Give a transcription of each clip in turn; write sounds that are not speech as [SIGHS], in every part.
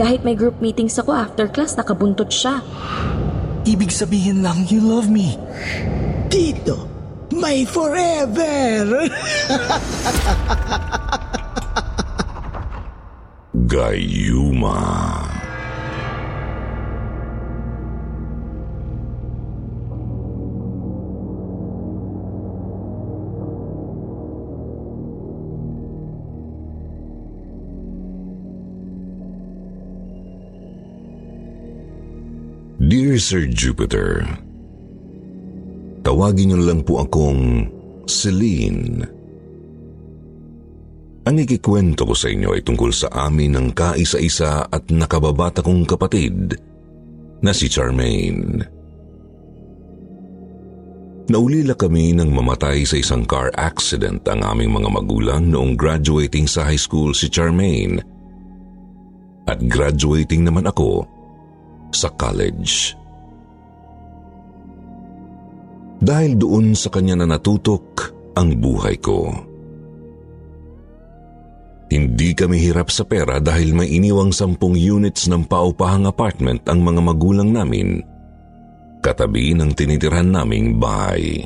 Kahit may group meetings ako after class, nakabuntot siya. Ibig sabihin lang, you love me. Tito, may forever! [LAUGHS] Gayuma. Dear Sir Jupiter, Tawagin niyo lang po akong Celine. Ang ikikwento ko sa inyo ay tungkol sa amin ng kaisa-isa at nakababata kong kapatid na si Charmaine. Naulila kami nang mamatay sa isang car accident ang aming mga magulang noong graduating sa high school si Charmaine at graduating naman ako sa college. Dahil doon sa kanya na natutok ang buhay ko. Hindi kami hirap sa pera dahil may iniwang sampung units ng paupahang apartment ang mga magulang namin katabi ng tinitirhan naming bahay.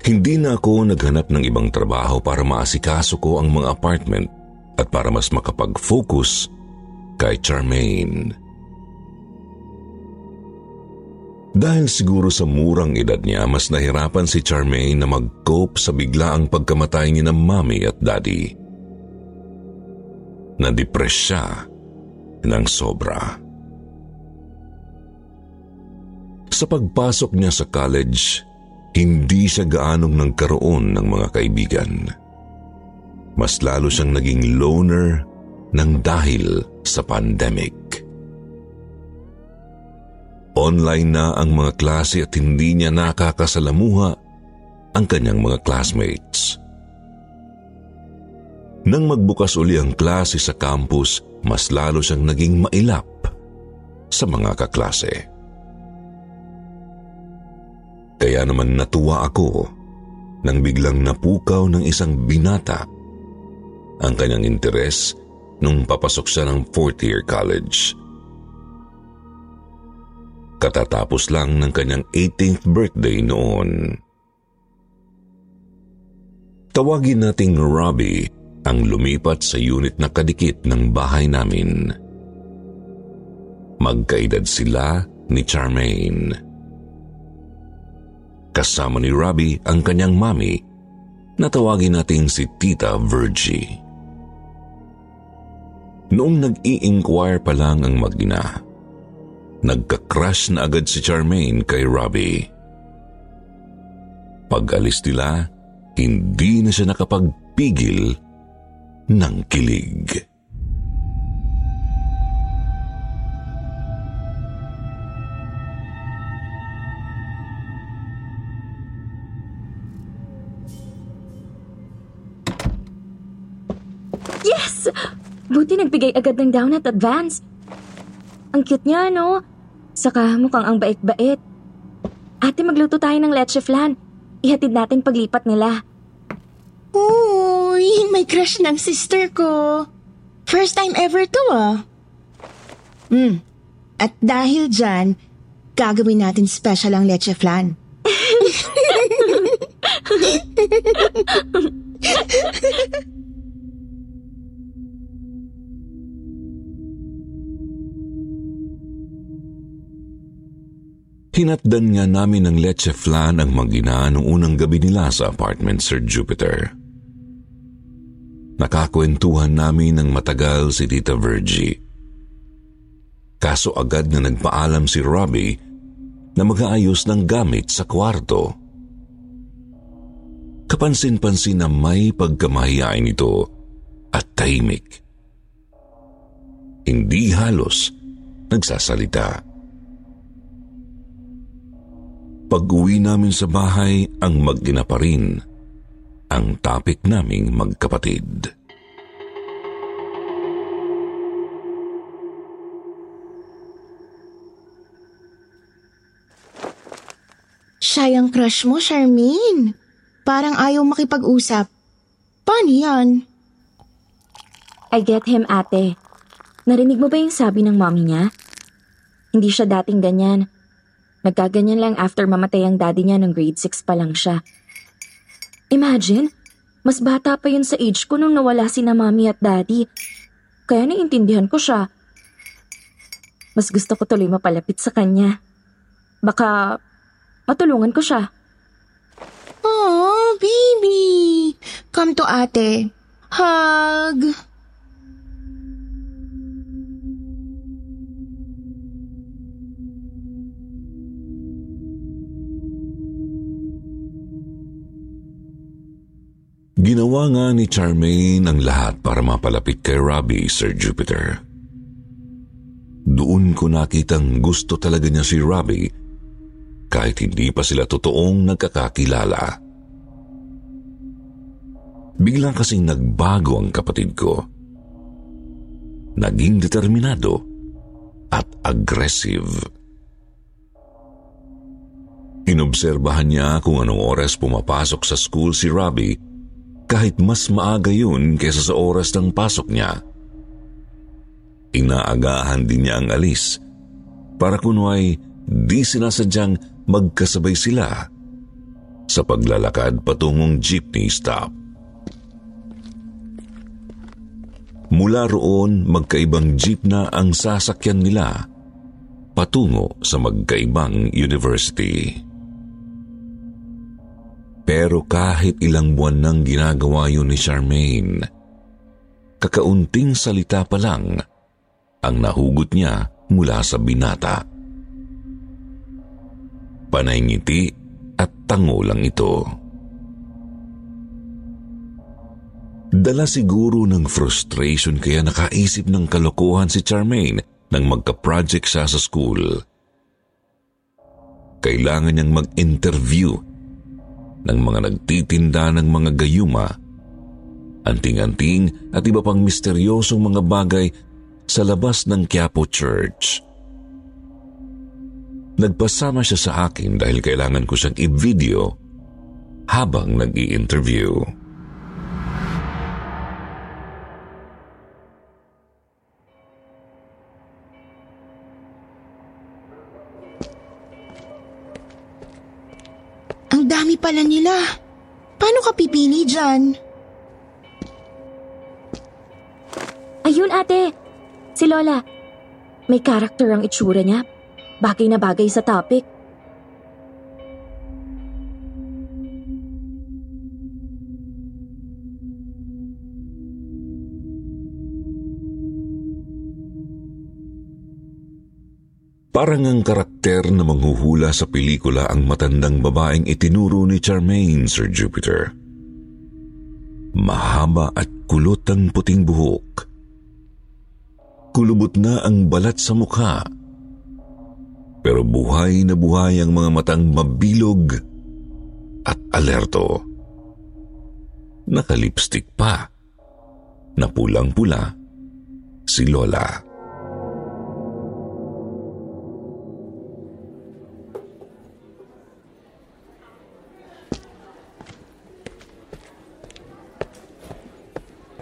Hindi na ako naghanap ng ibang trabaho para maasikaso ko ang mga apartment at para mas makapag-focus kay Charmaine. Dahil siguro sa murang edad niya, mas nahirapan si Charmaine na mag-cope sa biglaang pagkamatay ni ng mami at daddy. Nadepress siya ng sobra. Sa pagpasok niya sa college, hindi siya gaanong nagkaroon ng mga kaibigan. Mas lalo siyang naging loner ng dahil sa pandemic. Online na ang mga klase at hindi niya nakakasalamuha ang kanyang mga classmates. Nang magbukas uli ang klase sa campus, mas lalo siyang naging mailap sa mga kaklase. Kaya naman natuwa ako nang biglang napukaw ng isang binata ang kanyang interes nung papasok siya ng fourth year college. Katatapos lang ng kanyang 18th birthday noon. Tawagin nating Robbie ang lumipat sa unit na kadikit ng bahay namin. Magkaedad sila ni Charmaine. Kasama ni Robbie ang kanyang mami na tawagin nating si Tita Virgie. Noong nag-i-inquire pa lang ang magina, nagka-crush na agad si Charmaine kay Robbie. Pag-alis nila, hindi na siya nakapagpigil ng kilig. Nagbigay agad ng down at advance. Ang cute niya, no? Saka mukhang ang bait-bait. Ate, magluto tayo ng leche flan. Ihatid natin paglipat nila. Uy, may crush ng sister ko. First time ever to ah. Hmm. At dahil dyan, gagawin natin special ang leche flan. [LAUGHS] Hinatdan nga namin ng leche flan ang magina noong unang gabi nila sa apartment, Sir Jupiter. Nakakwentuhan namin ng matagal si Tita Virgie. Kaso agad na nagpaalam si Robbie na mag-aayos ng gamit sa kwarto. kapansin-pansin na may pagkamahiyain ito at tahimik. Hindi halos nagsasalita. Pag-uwi namin sa bahay, ang mag-ina pa rin ang topic naming magkapatid. Siya yung crush mo, Charmaine. Parang ayaw makipag-usap. Paano yan? I get him, ate. Narinig mo ba yung sabi ng mommy niya? Hindi siya dating ganyan. Nagkaganyan lang after mamatay ang daddy niya nung grade 6 pa lang siya. Imagine, mas bata pa yun sa age ko nung nawala si na mommy at daddy. Kaya naiintindihan ko siya. Mas gusto ko tuloy mapalapit sa kanya. Baka matulungan ko siya. Oh, baby. Come to ate. Hug. Ginawa nga ni Charmaine ang lahat para mapalapit kay Robbie, Sir Jupiter. Doon ko nakitang gusto talaga niya si Robbie kahit hindi pa sila totoong nagkakakilala. Biglang kasing nagbago ang kapatid ko. Naging determinado at aggressive. Inobserbahan niya kung anong oras pumapasok sa school si Robbie kahit mas maaga yun kaysa sa oras ng pasok niya. Inaagahan din niya ang alis para kunway di sinasadyang magkasabay sila sa paglalakad patungong jeepney stop. Mula roon, magkaibang jeep na ang sasakyan nila patungo sa magkaibang university. Pero kahit ilang buwan nang ginagawa yun ni Charmaine, kakaunting salita pa lang ang nahugot niya mula sa binata. Panay ngiti at tango lang ito. Dala siguro ng frustration kaya nakaisip ng kalokohan si Charmaine nang magka-project siya sa school. Kailangan niyang mag-interview ng mga nagtitinda ng mga gayuma, anting-anting at iba pang misteryosong mga bagay sa labas ng Quiapo Church. Nagpasama siya sa akin dahil kailangan ko siyang i-video habang nag dami pala nila. Paano ka pipili dyan? Ayun ate, si Lola. May karakter ang itsura niya. Bagay na bagay sa topic. Parang ang karakter na manghuhula sa pelikula ang matandang babaeng itinuro ni Charmaine, Sir Jupiter. Mahaba at kulot ang puting buhok. Kulubot na ang balat sa mukha. Pero buhay na buhay ang mga matang mabilog at alerto. Nakalipstick pa na pulang-pula si Lola.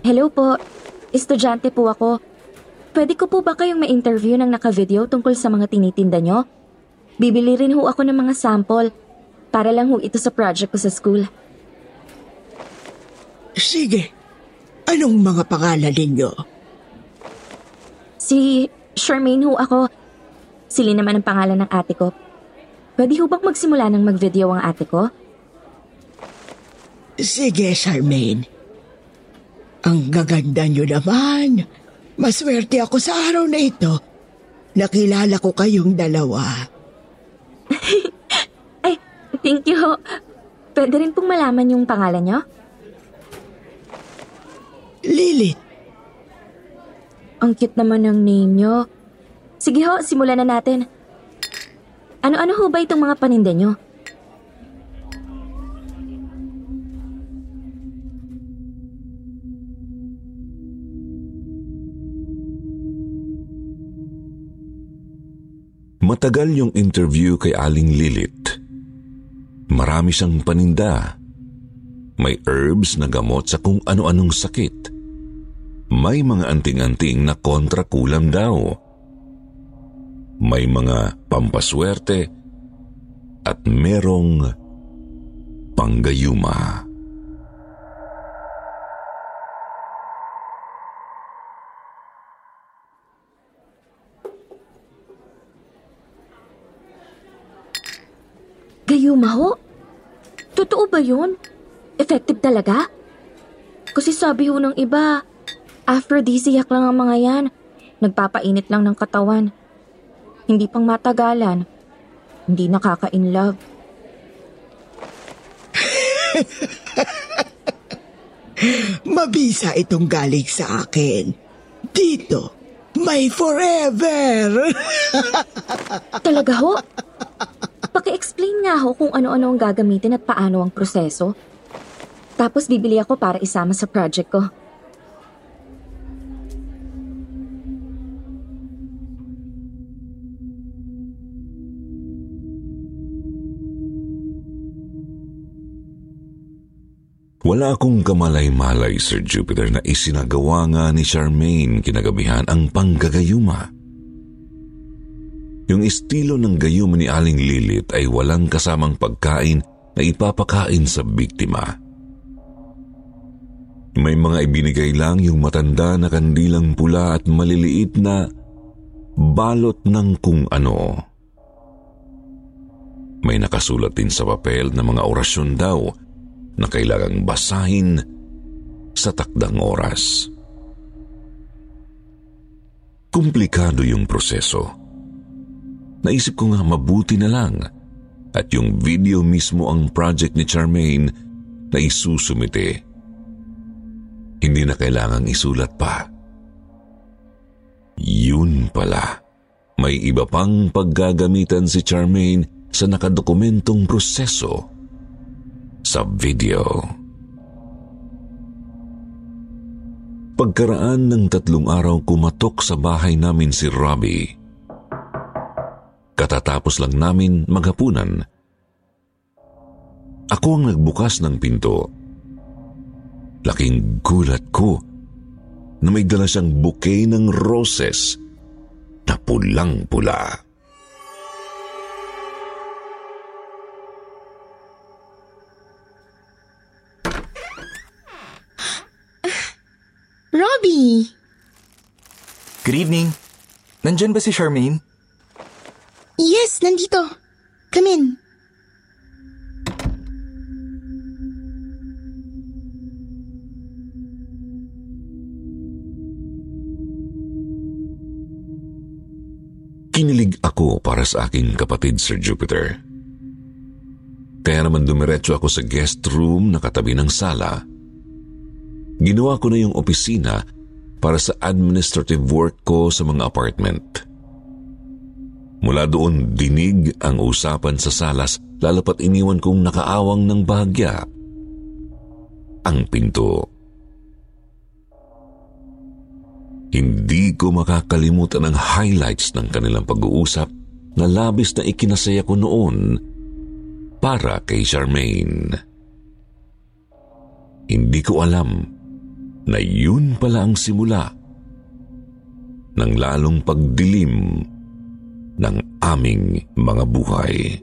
Hello po. Estudyante po ako. Pwede ko po ba kayong ma-interview ng naka-video tungkol sa mga tinitinda nyo? Bibili rin ho ako ng mga sample para lang ho ito sa project ko sa school. Sige. Anong mga pangalan ninyo? Si Charmaine ho ako. Sili naman ang pangalan ng ate ko. Pwede ho bang magsimula ng mag-video ang ate ko? Sige, Charmaine. Ang gaganda niyo naman. Maswerte ako sa araw na ito. Nakilala ko kayong dalawa. Ay, [LAUGHS] thank you. Pwede rin pong malaman yung pangalan nyo? Lilith, Ang cute naman ng name nyo. Sige ho, simulan na natin. Ano-ano ho ba itong mga paninda nyo? Matagal yung interview kay Aling Lilit. Marami siyang paninda. May herbs na gamot sa kung ano-anong sakit. May mga anting-anting na kontra kulam daw. May mga pampaswerte at merong panggayuma. Gayuma ho? Totoo ba yun? Effective talaga? Kasi sabi ho ng iba, aphrodisiac lang ang mga yan. Nagpapainit lang ng katawan. Hindi pang matagalan. Hindi nakaka-inlove. [LAUGHS] mabisa itong galing sa akin. Dito, may forever. [LAUGHS] Talaga ho? Paki-explain nga ho kung ano-ano ang gagamitin at paano ang proseso. Tapos bibili ako para isama sa project ko. Wala akong kamalay-malay, Sir Jupiter, na isinagawa nga ni Charmaine kinagabihan ang panggagayuma. Yung estilo ng gayuma ni Aling Lilith ay walang kasamang pagkain na ipapakain sa biktima. May mga ibinigay lang yung matanda na kandilang pula at maliliit na balot ng kung ano. May nakasulat din sa papel na mga orasyon daw na kailangang basahin sa takdang oras. Komplikado yung proseso. Naisip ko nga mabuti na lang at yung video mismo ang project ni Charmaine na isusumite. Hindi na kailangang isulat pa. Yun pala. May iba pang paggagamitan si Charmaine sa nakadokumentong proseso sa video. Pagkaraan ng tatlong araw kumatok sa bahay namin si Robbie. Katatapos lang namin maghapunan. Ako ang nagbukas ng pinto. Laking gulat ko na may dala siyang bouquet ng roses na pulang-pula. [GASPS] Robbie! Good evening. Nandyan ba si Charmaine? Yes, nandito. Come in. Kinilig ako para sa aking kapatid, Sir Jupiter. Kaya naman dumiretso ako sa guest room na katabi ng sala. Ginawa ko na yung opisina para sa administrative work ko sa mga apartment. Mula doon dinig ang usapan sa salas lalo pat iniwan kong nakaawang ng bahagya. Ang pinto. Hindi ko makakalimutan ang highlights ng kanilang pag-uusap na labis na ikinasaya ko noon para kay Charmaine. Hindi ko alam na yun pala ang simula ng lalong pagdilim ng aming mga buhay.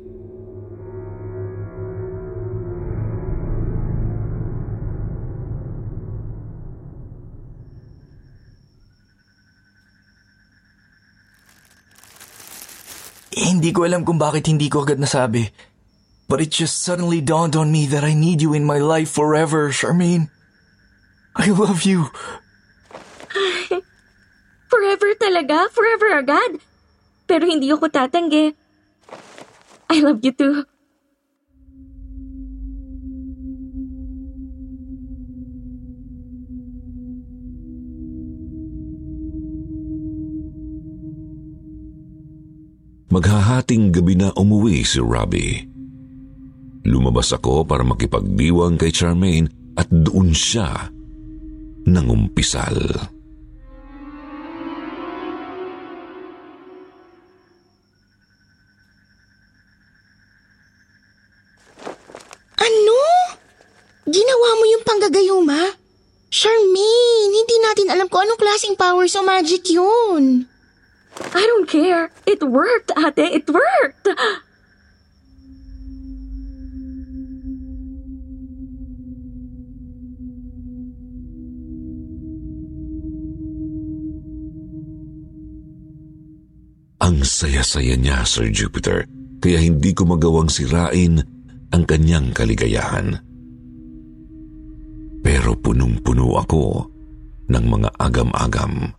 Hindi ko alam kung bakit hindi ko agad nasabi. But it just suddenly dawned on me that I need you in my life forever, Charmaine. I love you. Forever talaga? Forever agad? Pero hindi ako tatanggi. I love you too. Maghahating gabi na umuwi si Robbie. Lumabas ako para makipagdiwang kay Charmaine at doon siya nangumpisal. umpisal. Anong klaseng powers o magic yun. I don't care. It worked, ate. It worked. Ang saya-saya niya, Sir Jupiter, kaya hindi ko magawang sirain ang kanyang kaligayahan. Pero punong-puno ako ng mga agam-agam.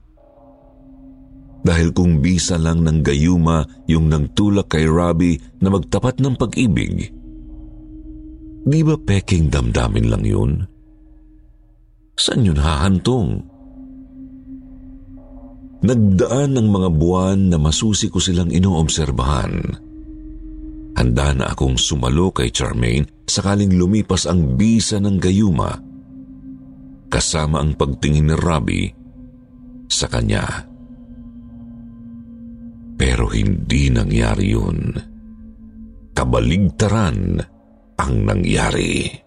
Dahil kung bisa lang ng gayuma yung nagtulak kay Robbie na magtapat ng pag-ibig, di ba peking damdamin lang yun? Saan yun hahantong? Nagdaan ng mga buwan na masusi ko silang inoobserbahan. Handa na akong sumalo kay Charmaine sakaling lumipas ang bisa ng gayuma kasama ang pagtingin ni Robbie sa kanya. Pero hindi nangyari yun. Kabaligtaran ang nangyari.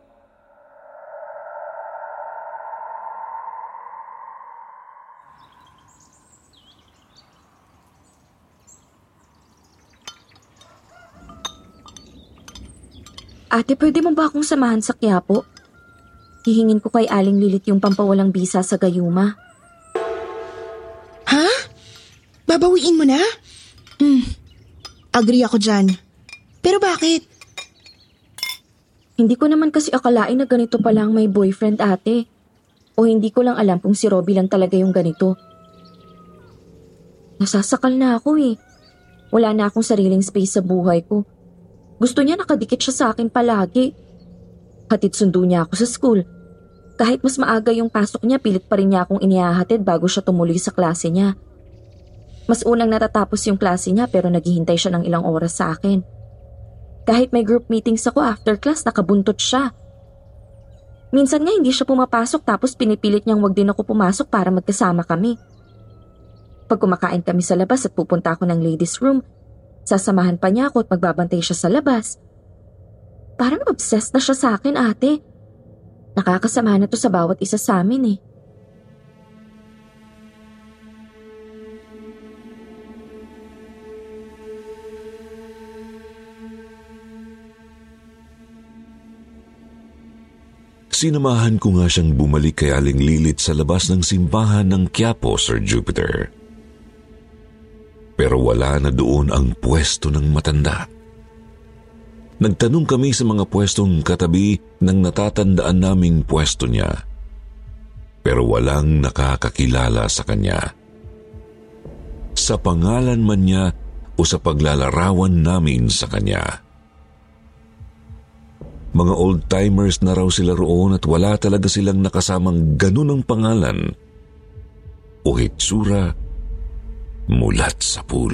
Ate, pwede mo ba akong samahan sa Quiapo? Hihingin ko kay Aling Lilit yung pampawalang bisa sa Gayuma. Ha? Babawiin mo na? Hmm. Agree ako dyan. Pero bakit? Hindi ko naman kasi akalain na ganito pa lang may boyfriend ate. O hindi ko lang alam kung si Robbie lang talaga yung ganito. Nasasakal na ako eh. Wala na akong sariling space sa buhay ko. Gusto niya nakadikit siya sa akin palagi. Hatid sundo niya ako sa school. Kahit mas maaga yung pasok niya, pilit pa rin niya akong inihahatid bago siya tumuloy sa klase niya. Mas unang natatapos yung klase niya pero naghihintay siya ng ilang oras sa akin. Kahit may group meetings ako after class, nakabuntot siya. Minsan nga hindi siya pumapasok tapos pinipilit niyang wag din ako pumasok para magkasama kami. Pag kumakain kami sa labas at pupunta ako ng ladies room, sasamahan pa niya ako at magbabantay siya sa labas. Parang obsessed na siya sa akin ate. Nakakasama na to sa bawat isa sa amin eh. Sinamahan ko nga siyang bumalik kay Aling Lilit sa labas ng simbahan ng Quiapo, Sir Jupiter. Pero wala na doon ang pwesto ng matanda. Nagtanong kami sa mga pwestong katabi ng natatandaan naming pwesto niya. Pero walang nakakakilala sa kanya. Sa pangalan man niya o sa paglalarawan namin sa kanya. Mga old-timers na raw sila roon at wala talaga silang nakasamang ganun ang pangalan o hitsura mulat sa pool.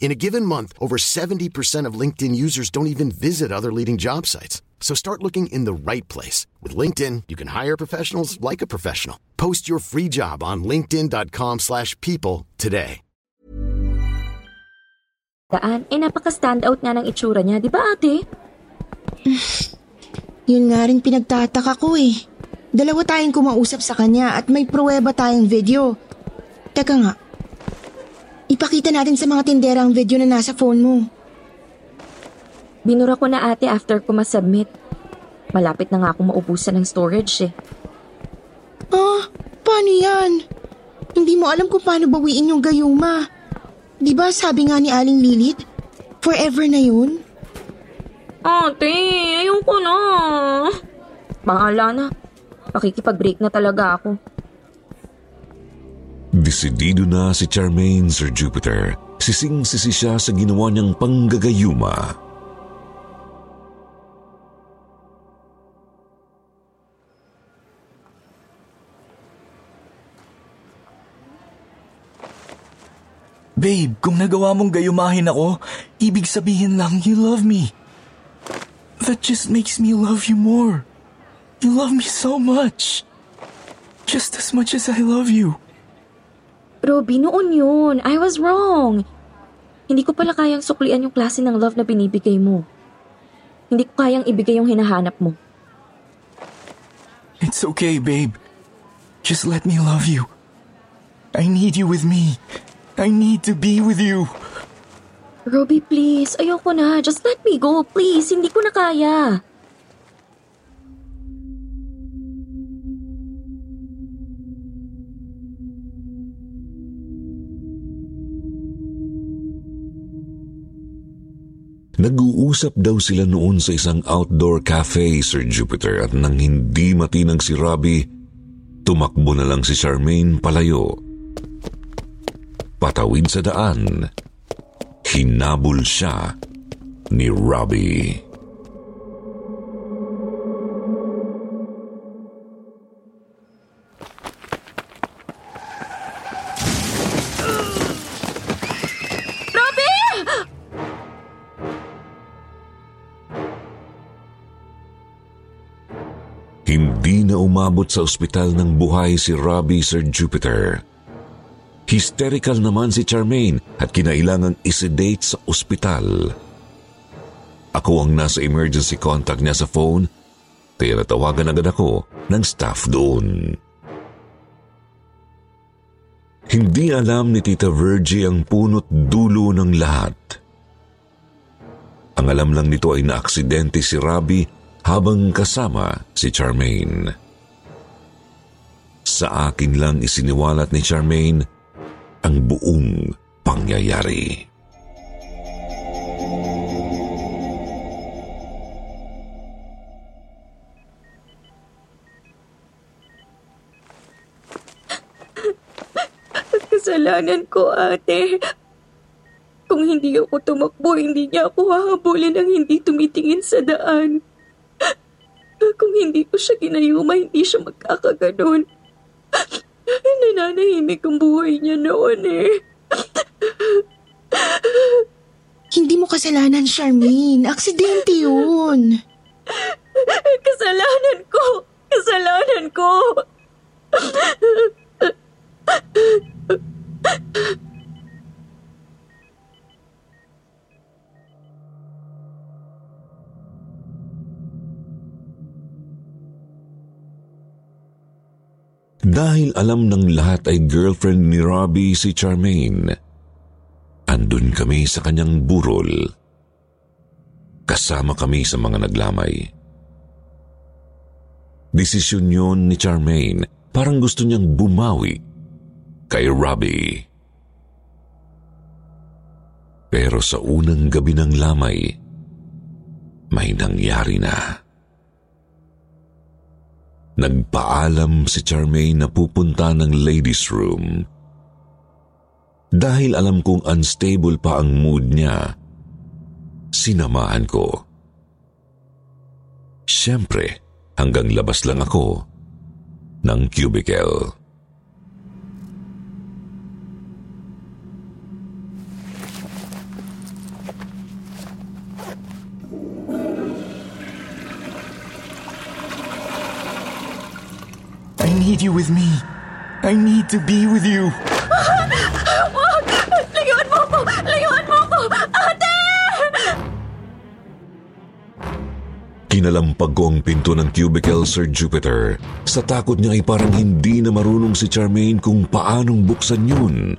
In a given month, over 70% of LinkedIn users don't even visit other leading job sites. So start looking in the right place. With LinkedIn, you can hire professionals like a professional. Post your free job on linkedin.com slash people today. Daan, eh napaka-stand out nga ng itsura niya, di ba ate? [SIGHS] Yun nga rin pinagtataka ko eh. Dalawa tayong kumausap sa kanya at may pruweba tayong video. Teka nga, ipakita natin sa mga tindera ang video na nasa phone mo. Binura ko na ate after ko masubmit. Malapit na nga akong maubusan ng storage eh. Ah, paano yan? Hindi mo alam kung paano bawiin yung gayuma. Di ba sabi nga ni Aling Lilith, forever na yun? Ate, ayoko na. Bahala na. Pakikipag-break na talaga ako. Desidido na si Charmaine, Sir Jupiter. Sising-sisi siya sa ginawa niyang panggagayuma. Babe, kung nagawa mong gayumahin ako, ibig sabihin lang you love me. That just makes me love you more. You love me so much. Just as much as I love you. Robby, noon yun. I was wrong. Hindi ko pala kayang suklian yung klase ng love na binibigay mo. Hindi ko kayang ibigay yung hinahanap mo. It's okay, babe. Just let me love you. I need you with me. I need to be with you. Robby, please. Ayoko na. Just let me go, please. Hindi ko na kaya. Nag-uusap daw sila noon sa isang outdoor cafe, Sir Jupiter, at nang hindi matinag si Robbie, tumakbo na lang si Charmaine palayo. Patawid sa daan, hinabol siya ni Robbie. Umabot sa ospital ng buhay si Robbie Sir Jupiter. Hysterical naman si Charmaine at kinailangang isedate sa ospital. Ako ang nasa emergency contact niya sa phone kaya natawagan agad ako ng staff doon. Hindi alam ni Tita Virgie ang punot dulo ng lahat. Ang alam lang nito ay naaksidente si Robbie habang kasama si Charmaine. Sa akin lang isiniwalat ni Charmaine ang buong pangyayari. Kasalanan ko, ate. Kung hindi ako tumakbo, hindi niya ako hahabulin ng hindi tumitingin sa daan. Kung hindi ko siya ginayuma, hindi siya magkakaganon. Nananahimik ang buhay niya noon eh. Hindi mo kasalanan, Charmaine. Aksidente yun. Kasalanan ko! Kasalanan ko! Dahil alam ng lahat ay girlfriend ni Robbie si Charmaine, andun kami sa kanyang burol. Kasama kami sa mga naglamay. Desisyon yun ni Charmaine. Parang gusto niyang bumawi kay Robbie. Pero sa unang gabi ng lamay, may nangyari na. Nagpaalam si Charmaine na pupunta ng ladies room. Dahil alam kong unstable pa ang mood niya, sinamahan ko. Siyempre, hanggang labas lang ako ng cubicle. I need you with me. I need to be with you. Wag! Layuan mo ko! Layuan mo ko! Ate! Kinalampag ko ang pinto ng cubicle, Sir Jupiter. Sa takot niya ay parang hindi na marunong si Charmaine kung paanong buksan yun.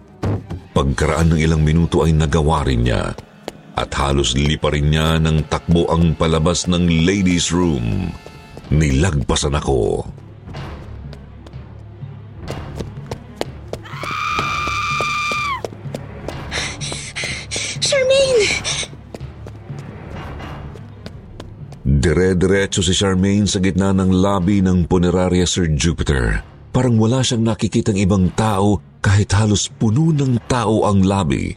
Pagkaraan ng ilang minuto ay nagawa rin niya. At halos lipa rin niya ng takbo ang palabas ng ladies room. Nilagpasan ako. Charmaine! Dire-diretso si Charmaine sa gitna ng lobby ng Puneraria Sir Jupiter. Parang wala siyang nakikitang ibang tao kahit halos puno ng tao ang lobby.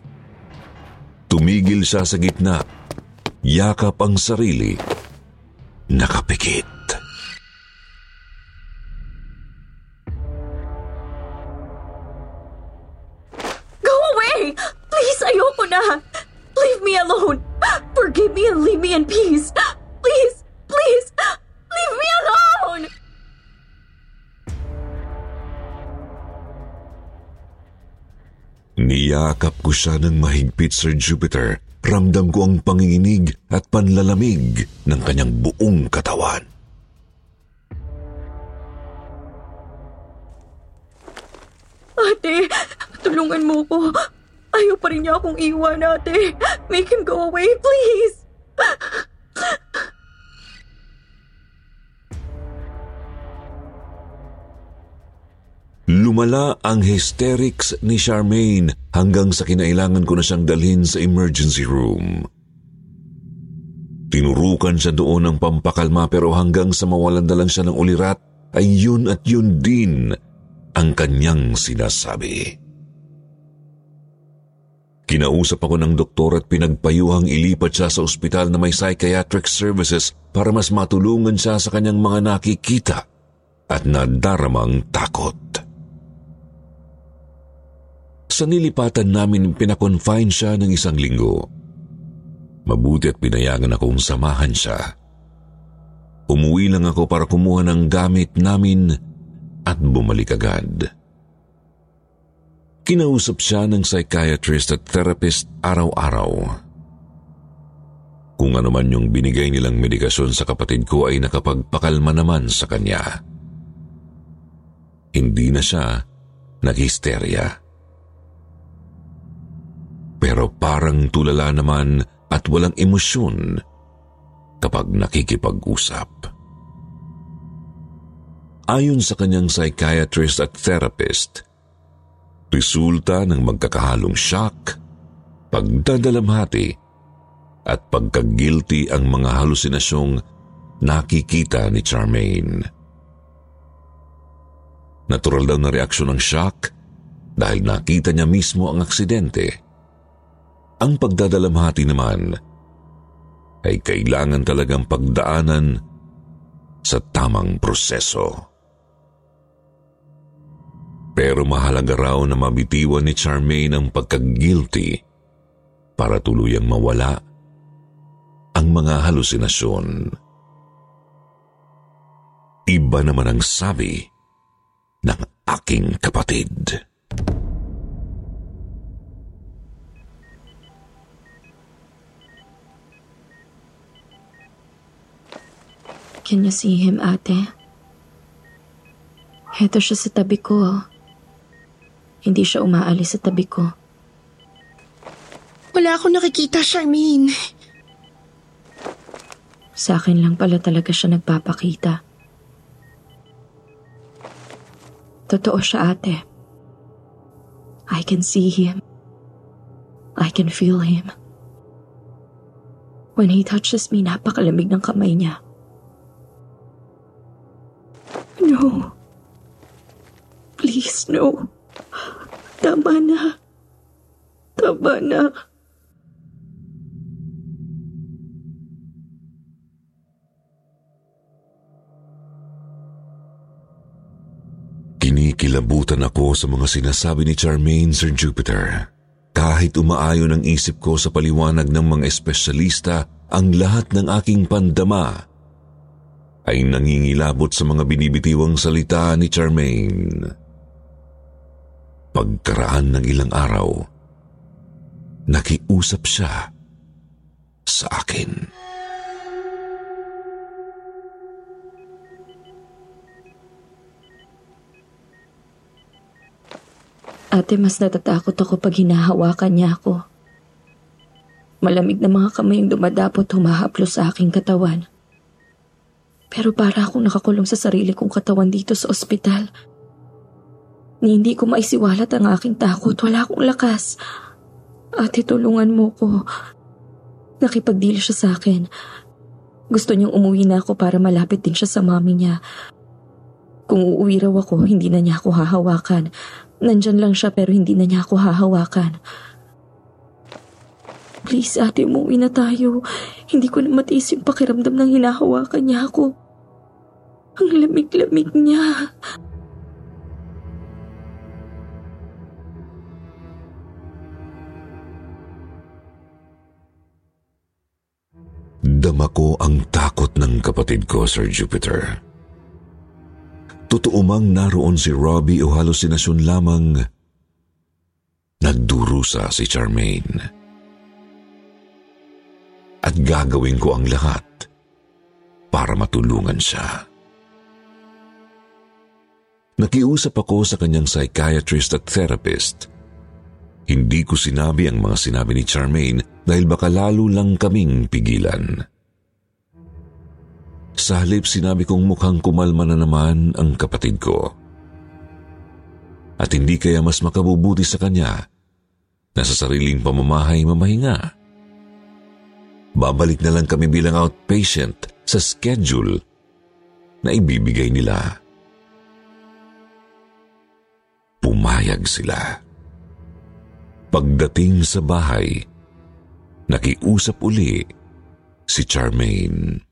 Tumigil siya sa gitna. Yakap ang sarili. Nakapikit. Niyakap ko siya ng mahigpit, Sir Jupiter. Ramdam ko ang panginginig at panlalamig ng kanyang buong katawan. Ate, tulungan mo ko. Ayaw pa rin niya akong iwan, ate. Make him go away, please. Lumala ang hysterics ni Charmaine hanggang sa kinailangan ko na siyang dalhin sa emergency room. Tinurukan siya doon ng pampakalma pero hanggang sa mawalan na lang siya ng ulirat ay yun at yun din ang kanyang sinasabi. Kinausap ako ng doktor at pinagpayuhang ilipat siya sa ospital na may psychiatric services para mas matulungan siya sa kanyang mga nakikita at nadaramang takot. Sa nilipatan namin, pinakonfine siya ng isang linggo. Mabuti at pinayagan akong samahan siya. Umuwi lang ako para kumuha ng gamit namin at bumalik agad. Kinausap siya ng psychiatrist at therapist araw-araw. Kung ano man yung binigay nilang medikasyon sa kapatid ko ay nakapagpakalma naman sa kanya. Hindi na siya naghisterya. Pero parang tulala naman at walang emosyon kapag nakikipag-usap. Ayon sa kanyang psychiatrist at therapist, resulta ng magkakahalong shock, pagdadalamhati, at pagkagilty ang mga halusinasyong nakikita ni Charmaine. Natural daw na reaksyon ng shock dahil nakita niya mismo ang aksidente. Ang pagdadalamhati naman ay kailangan talagang pagdaanan sa tamang proseso. Pero mahalaga raw na mabitiwan ni Charmaine ang pagkagilty para tuluyang mawala ang mga halusinasyon. Iba naman ang sabi ng aking kapatid. Can you see him, ate? Heto siya sa tabi ko. Hindi siya umaalis sa tabi ko. Wala akong nakikita, Charmaine. Sa akin lang pala talaga siya nagpapakita. Totoo siya, ate. I can see him. I can feel him. When he touches me, napakalamig ng kamay niya. No. Please, no. Tama na. Tama na. Kinikilabutan ako sa mga sinasabi ni Charmaine, Sir Jupiter. Kahit umaayon ang isip ko sa paliwanag ng mga espesyalista, ang lahat ng aking pandama ay nangingilabot sa mga binibitiwang salita ni Charmaine. Pagkaraan ng ilang araw, nakiusap siya sa akin. Ate, mas natatakot ako pag hinahawakan niya ako. Malamig na mga kamay yung dumadapot humahaplo sa aking katawan. Pero para akong nakakulong sa sarili kong katawan dito sa ospital. Ni hindi ko maisiwalat ang aking takot. Wala akong lakas. Ate, tulungan mo ko. Nakipagdili siya sa akin. Gusto niyang umuwi na ako para malapit din siya sa mami niya. Kung uuwi raw ako, hindi na niya ako hahawakan. Nandyan lang siya pero hindi na niya ako hahawakan. Please, ate, umuwi na tayo. Hindi ko na matiis yung pakiramdam ng hinahawakan niya ako. Ang lamig-lamig niya. Dama ko ang takot ng kapatid ko, Sir Jupiter. Totoo mang naroon si Robbie o halusinasyon lamang, nagdurusa si Charmaine. At gagawin ko ang lahat para matulungan siya. Nakiusap ako sa kanyang psychiatrist at therapist. Hindi ko sinabi ang mga sinabi ni Charmaine dahil baka lalo lang kaming pigilan. Sa halip sinabi kong mukhang kumalma na naman ang kapatid ko. At hindi kaya mas makabubuti sa kanya na sa sariling pamamahay mamahinga. Babalik na lang kami bilang outpatient sa schedule na ibibigay nila. Pumayag sila. Pagdating sa bahay, nakiusap uli si Charmaine.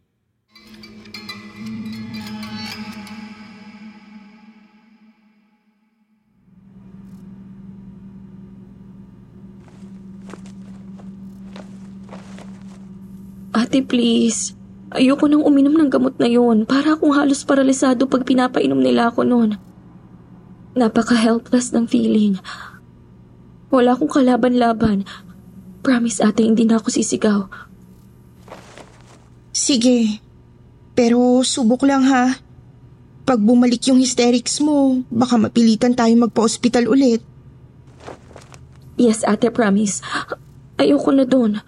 Ate, please. Ayoko nang uminom ng gamot na yon. Para akong halos paralisado pag pinapainom nila ako noon. Napaka-helpless ng feeling. Wala akong kalaban-laban. Promise ate, hindi na ako sisigaw. Sige. Pero subok lang ha. Pag bumalik yung hysterics mo, baka mapilitan tayo magpa-ospital ulit. Yes, ate, promise. Ayoko na doon.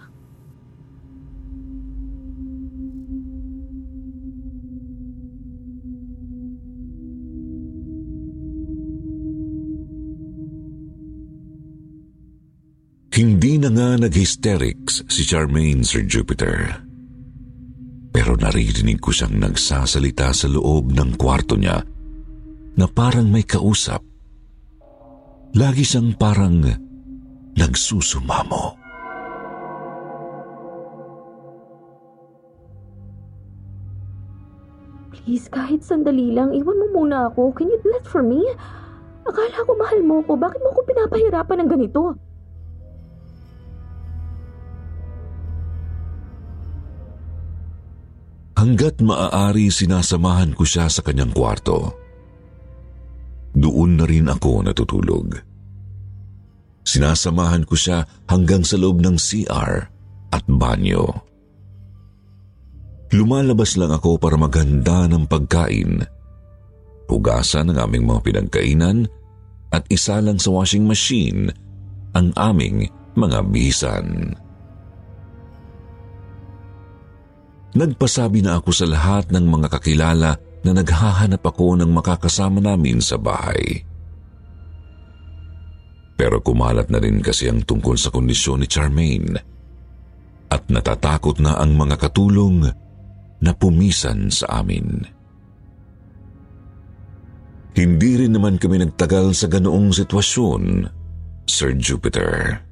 Hindi na nga nag-hysterics si Charmaine, Sir Jupiter. Pero naririnig ko siyang nagsasalita sa loob ng kwarto niya na parang may kausap. Lagi siyang parang nagsusumamo. Please, kahit sandali lang, iwan mo muna ako. Can you do that for me? Akala ko mahal mo ko. Bakit mo ko pinapahirapan ng ganito? Hanggat maaari sinasamahan ko siya sa kanyang kwarto. Doon na rin ako natutulog. Sinasamahan ko siya hanggang sa loob ng CR at banyo. Lumalabas lang ako para maghanda ng pagkain, hugasan ang aming mga pinagkainan at isa lang sa washing machine ang aming mga bihisan. Nagpasabi na ako sa lahat ng mga kakilala na naghahanap ako ng makakasama namin sa bahay. Pero kumalat na rin kasi ang tungkol sa kondisyon ni Charmaine. at natatakot na ang mga katulong na pumisan sa amin. Hindi rin naman kami nagtagal sa ganoong sitwasyon, Sir Jupiter.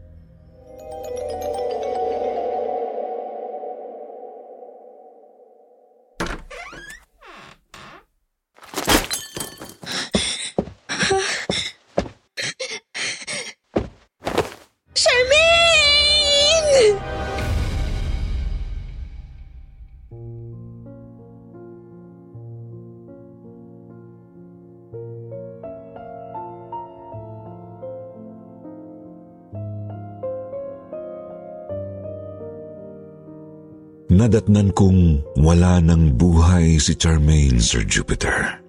Nadatnan kong wala ng buhay si Charmaine, Sir Jupiter.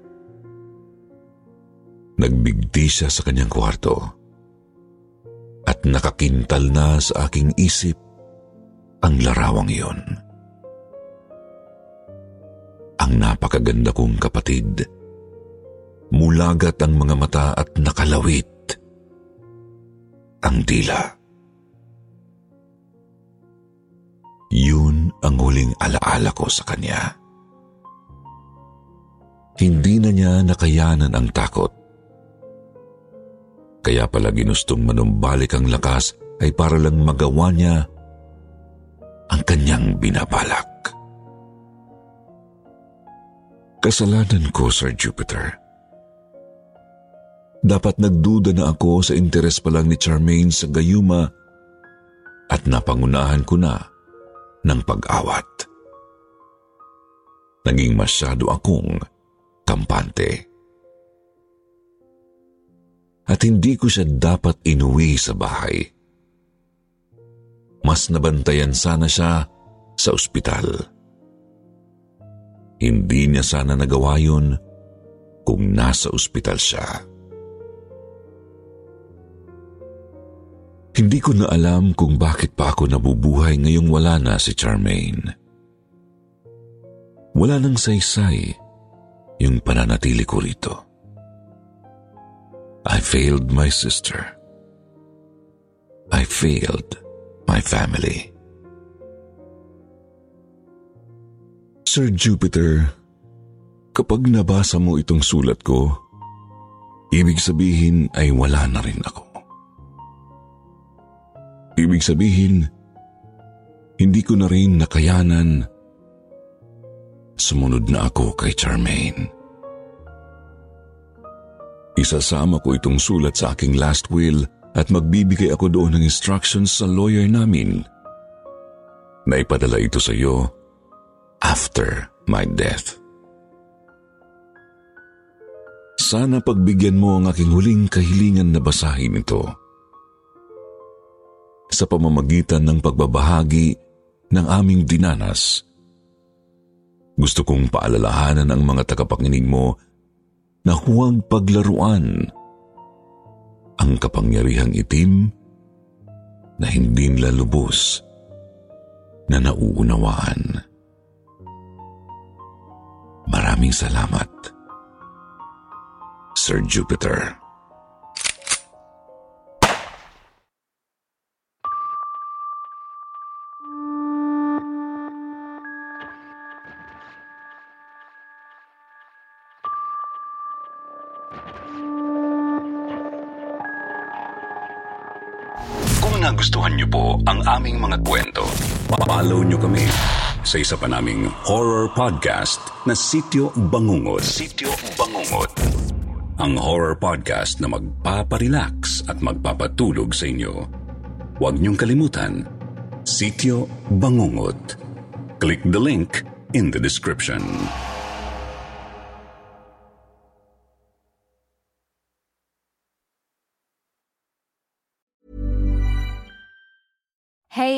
Nagbigti siya sa kanyang kwarto at nakakintal na sa aking isip ang larawang iyon. Ang napakaganda kong kapatid. Mulagat ang mga mata at nakalawit ang dila. Yun ang huling alaala ko sa kanya. Hindi na niya nakayanan ang takot. Kaya pala ginustong manumbalik ang lakas ay para lang magawa niya ang kanyang binabalak. Kasalanan ko, Sir Jupiter. Dapat nagduda na ako sa interes pa lang ni Charmaine sa gayuma at napangunahan ko na ng pag-awat. Naging masyado akong kampante. At hindi ko siya dapat inuwi sa bahay. Mas nabantayan sana siya sa ospital. Hindi niya sana nagawa yun kung nasa ospital siya. Hindi ko na alam kung bakit pa ako nabubuhay ngayong wala na si Charmaine. Wala nang saysay yung pananatili ko rito. I failed my sister. I failed my family. Sir Jupiter, kapag nabasa mo itong sulat ko, ibig sabihin ay wala na rin ako. Ibig sabihin, hindi ko na rin nakayanan. Sumunod na ako kay Charmaine. Isasama ko itong sulat sa aking last will at magbibigay ako doon ng instructions sa lawyer namin. Naipadala ito sa iyo after my death. Sana pagbigyan mo ang aking huling kahilingan na basahin ito sa pamamagitan ng pagbabahagi ng aming dinanas. Gusto kong paalalahanan ang mga tagapakinig mo na huwag paglaruan ang kapangyarihang itim na hindi nila lubos na nauunawaan. Maraming salamat, Sir Jupiter. Kung nagustuhan niyo po ang aming mga kwento, follow niyo kami sa isa pa naming horror podcast na Sityo Bangungot. Sityo Bangungot. Ang horror podcast na magpaparelax at magpapatulog sa inyo. Huwag niyong kalimutan, Sityo Bangungot. Click the link in the description.